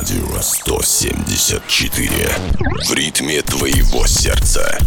Радио 174. В ритме твоего сердца.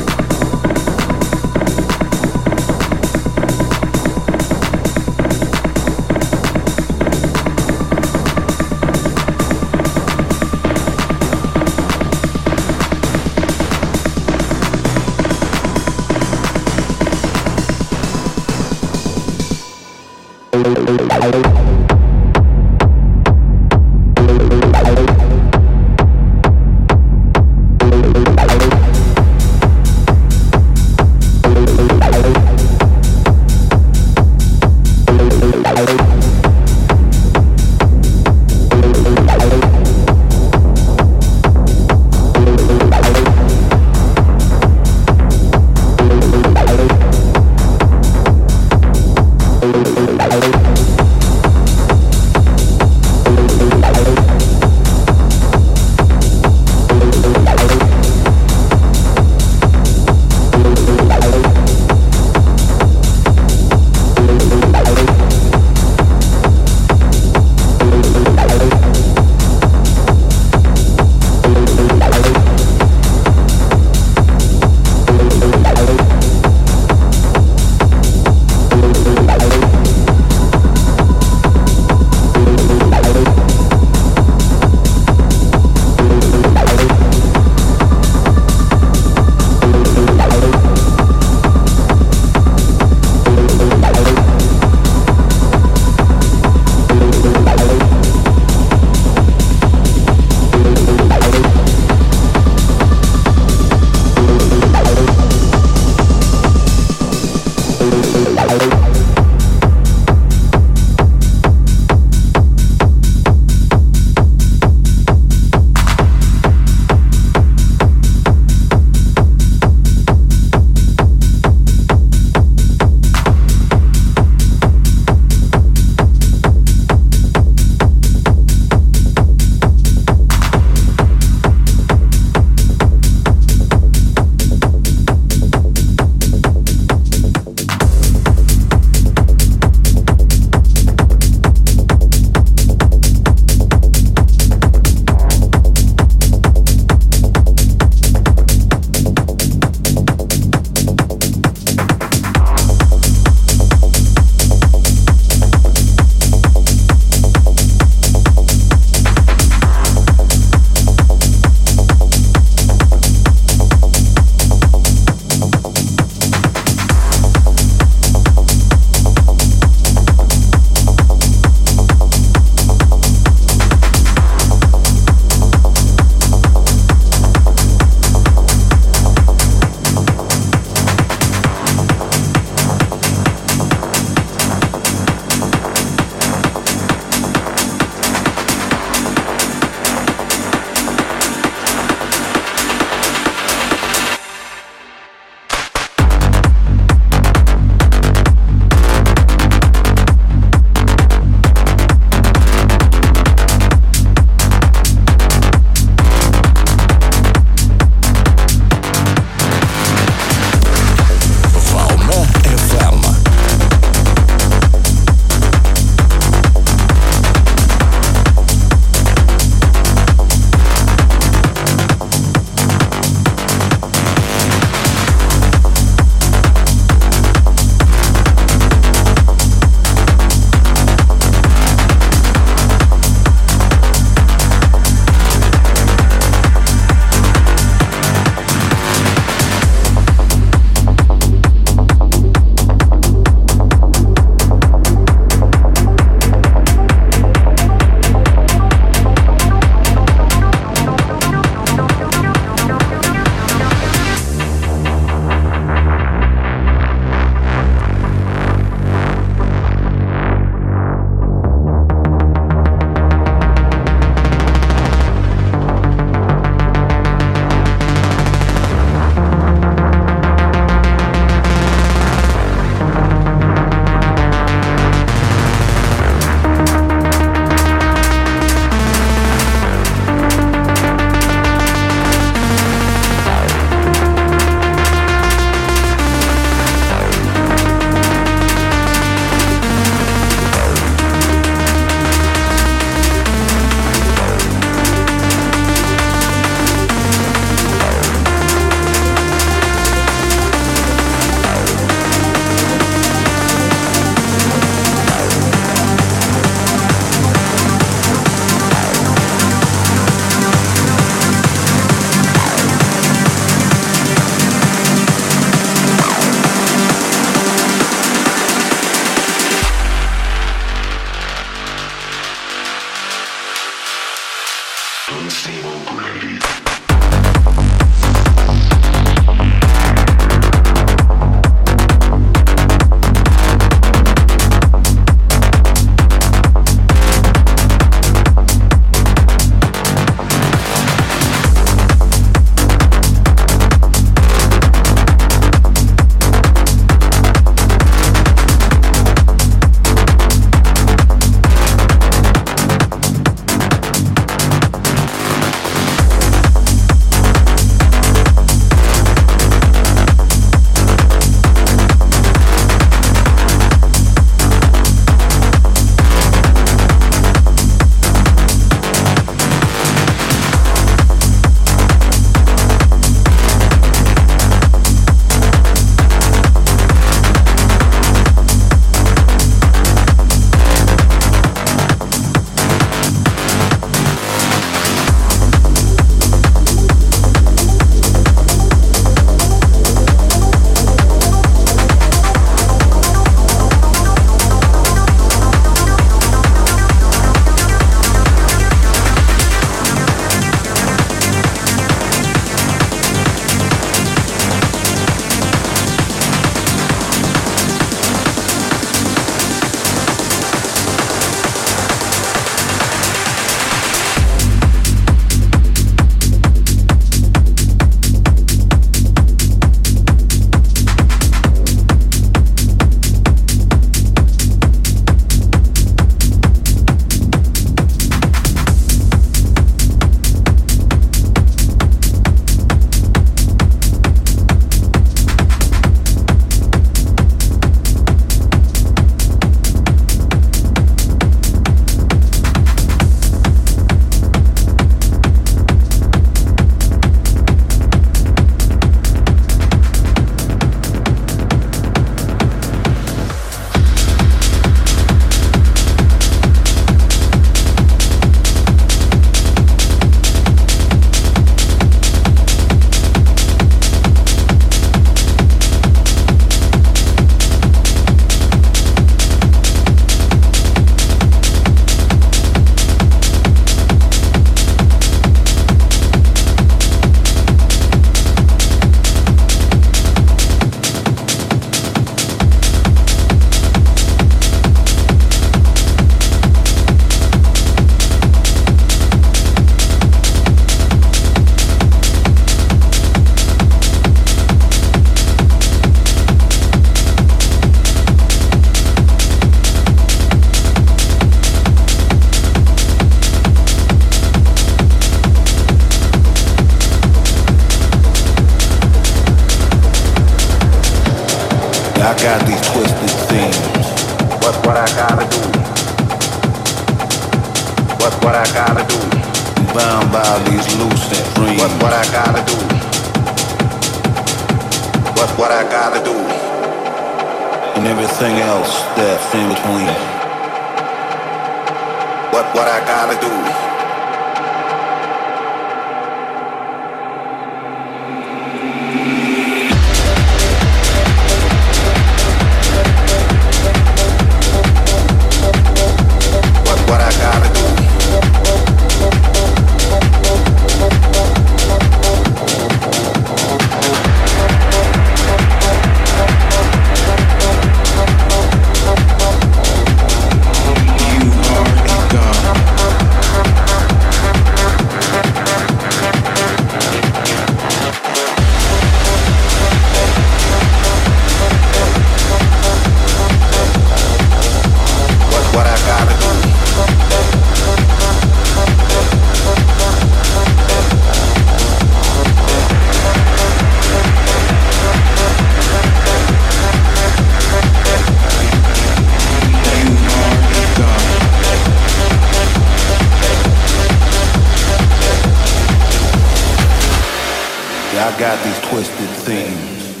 I got these twisted things,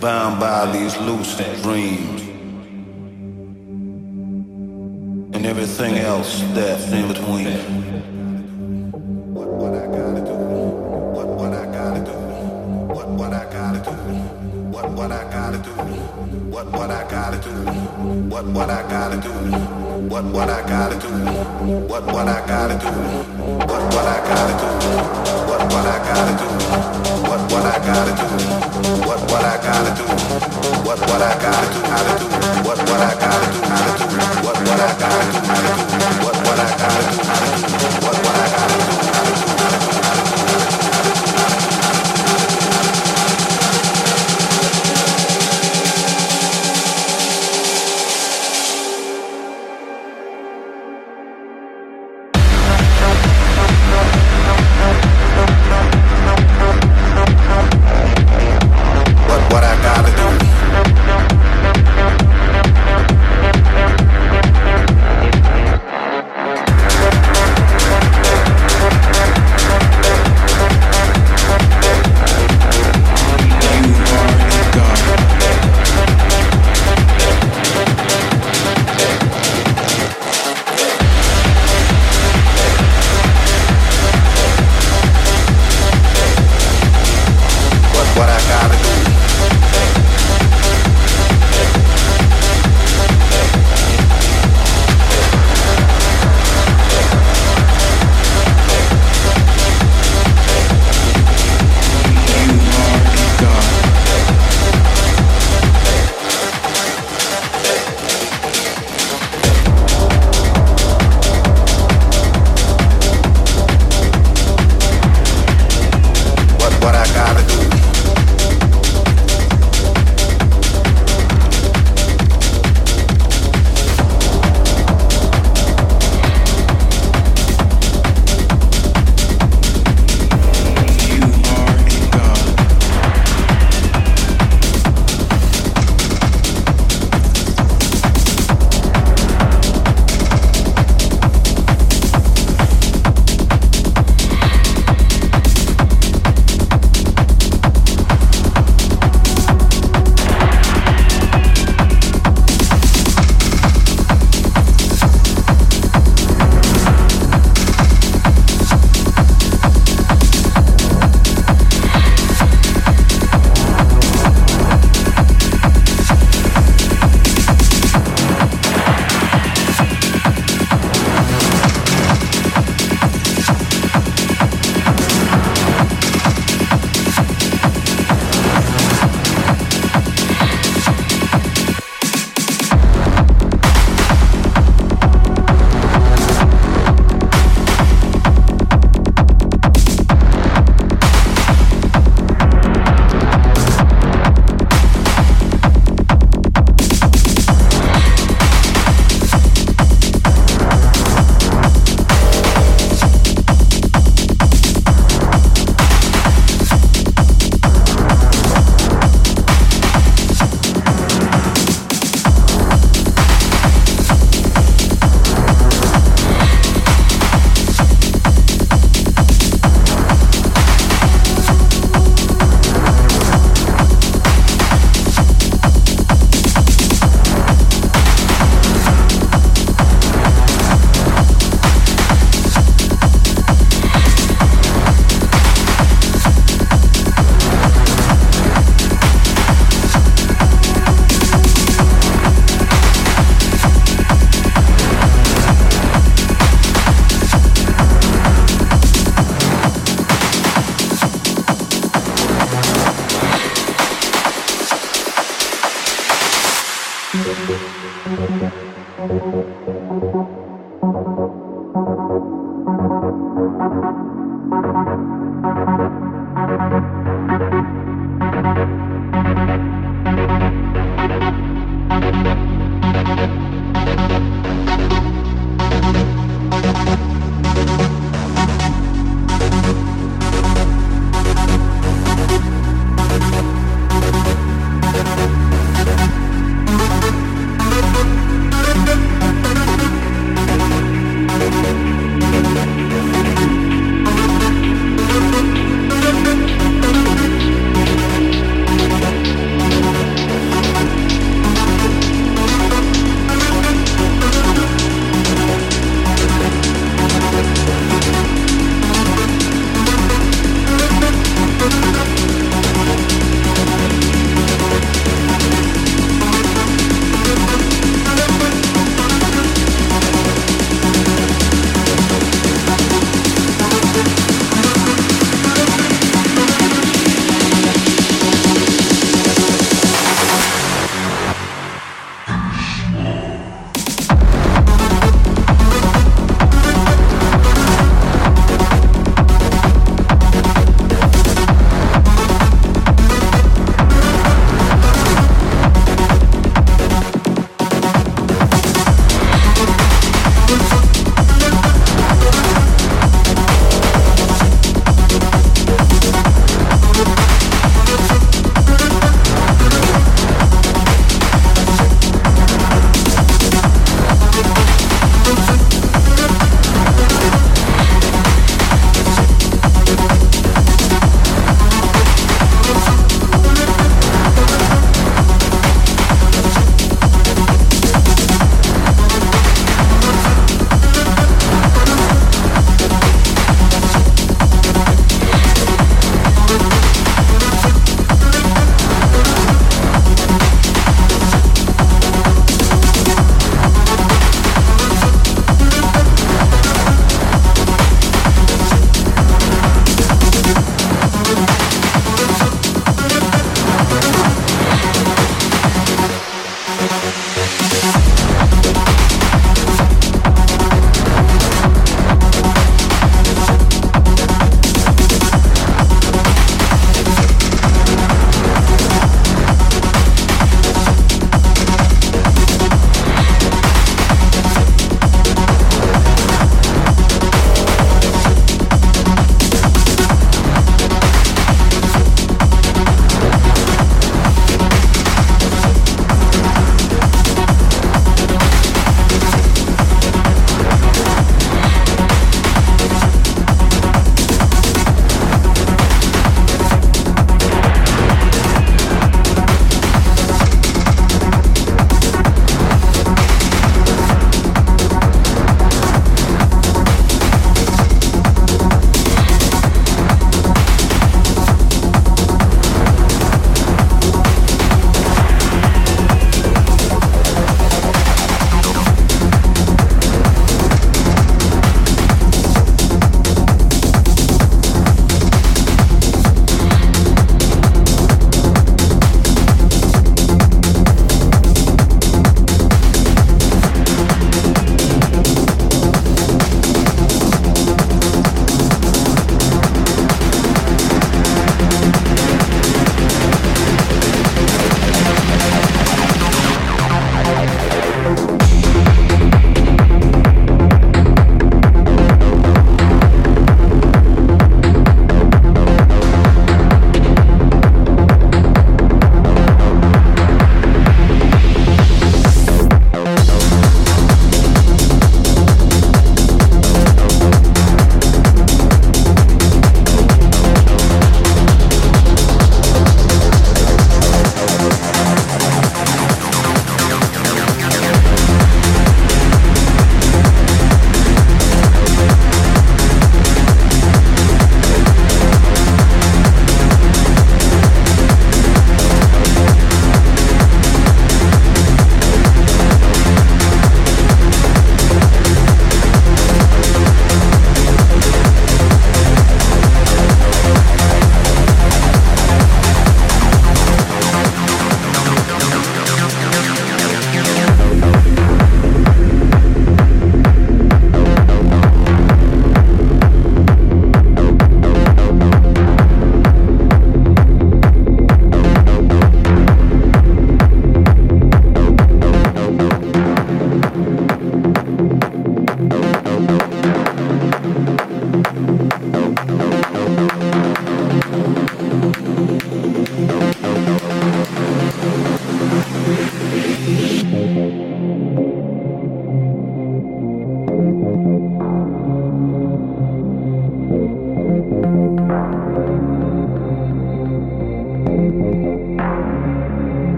bound by these lucid dreams, and everything else that's in between. what I gotta do. What what I gotta do? What what I gotta do? What what I gotta do? What what I gotta do? What what I gotta do? What what I gotta do? What what I gotta do? What what I gotta do? What what I gotta do? How to do? What what I gotta do? How to do? What what I gotta do? How to do? What what I gotta do? How to do? What what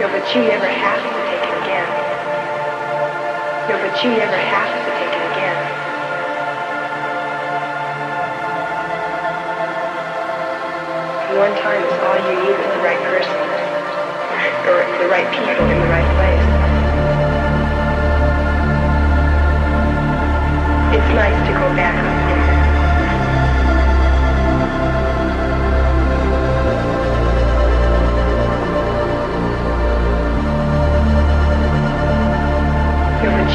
No, but you never have to take it again. No, but you never have to take it again. One time is all you need with the right person, or the right people in the right place. It's nice to go back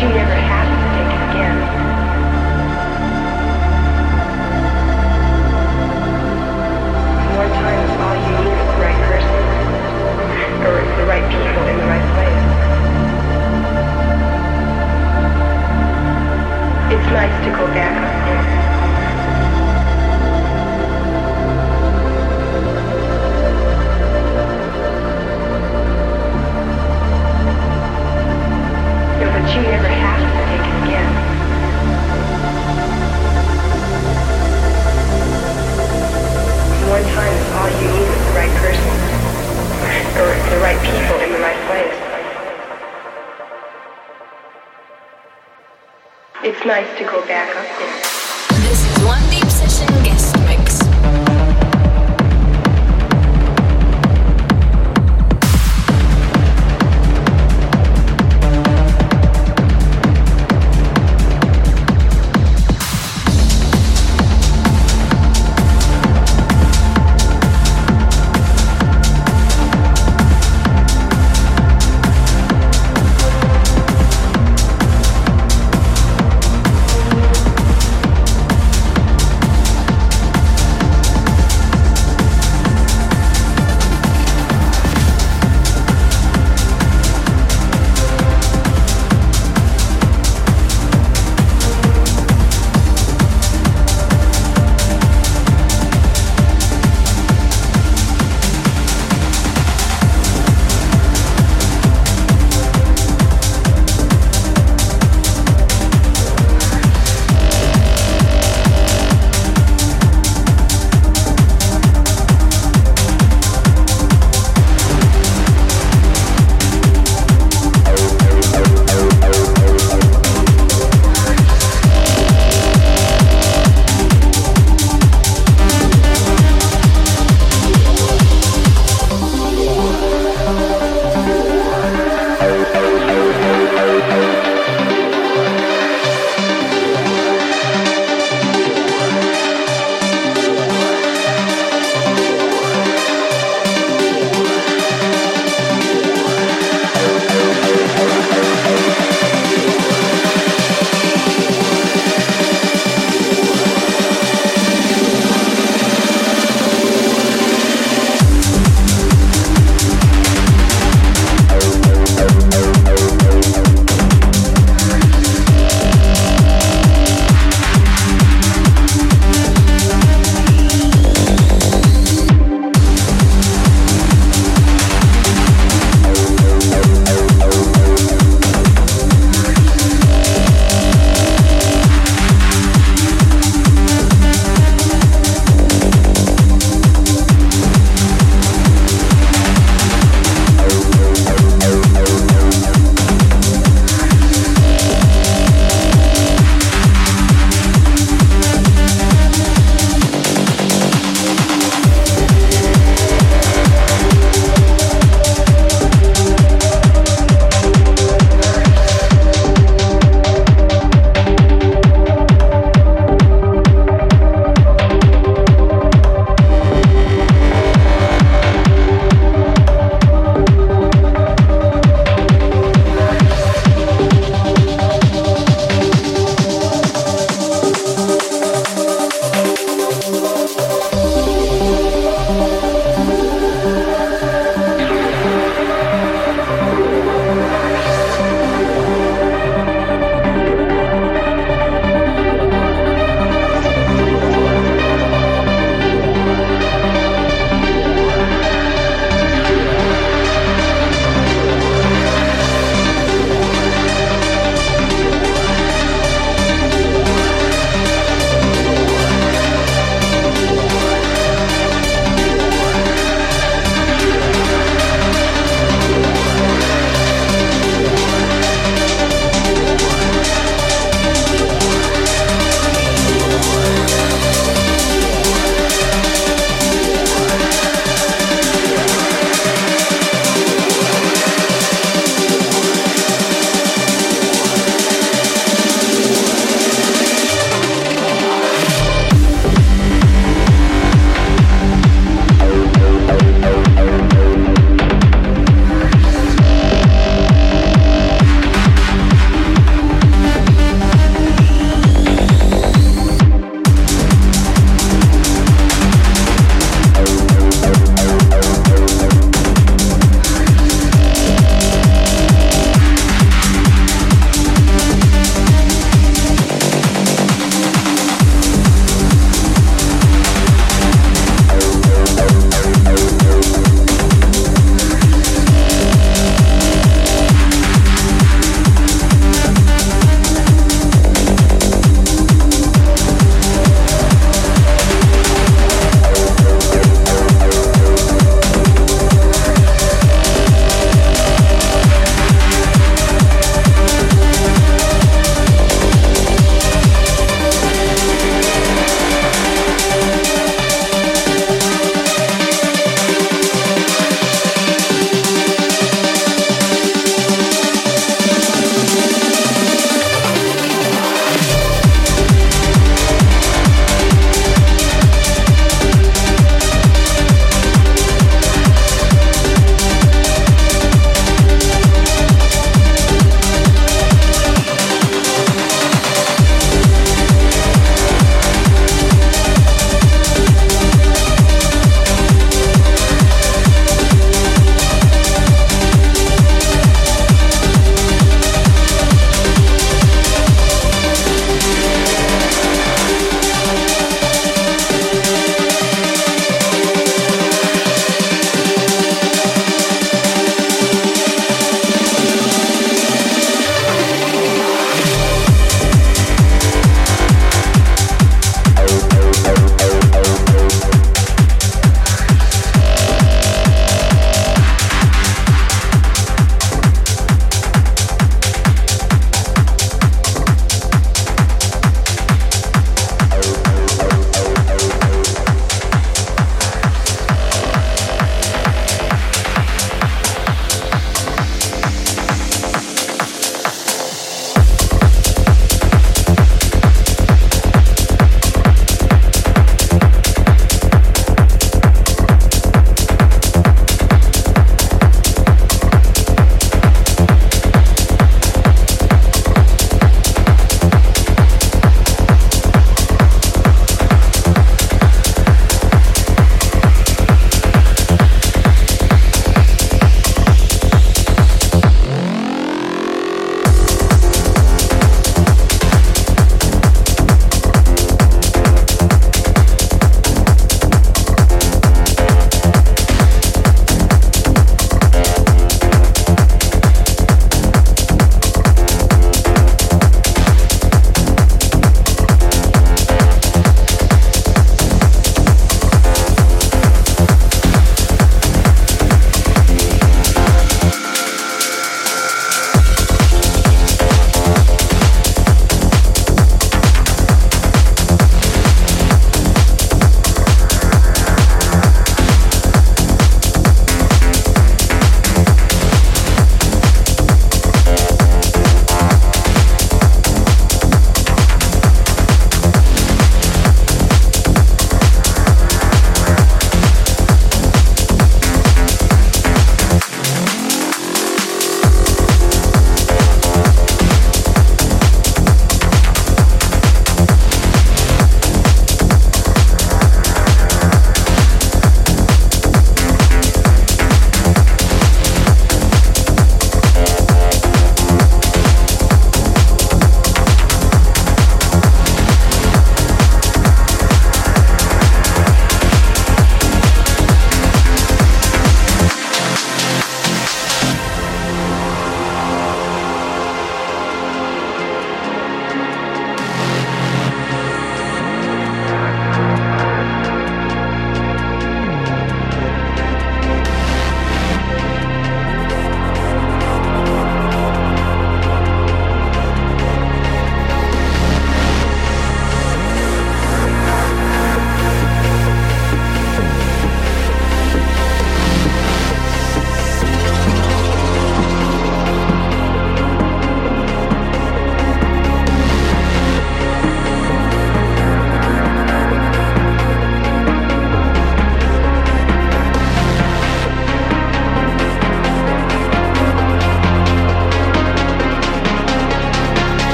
you never have to take it again. One time is all you need with the right person, or the right people in the right place. It's nice to go back up there. No, you never have to take it again. One time is all you need the right person, or the right people in the right place. It's nice to go back up there.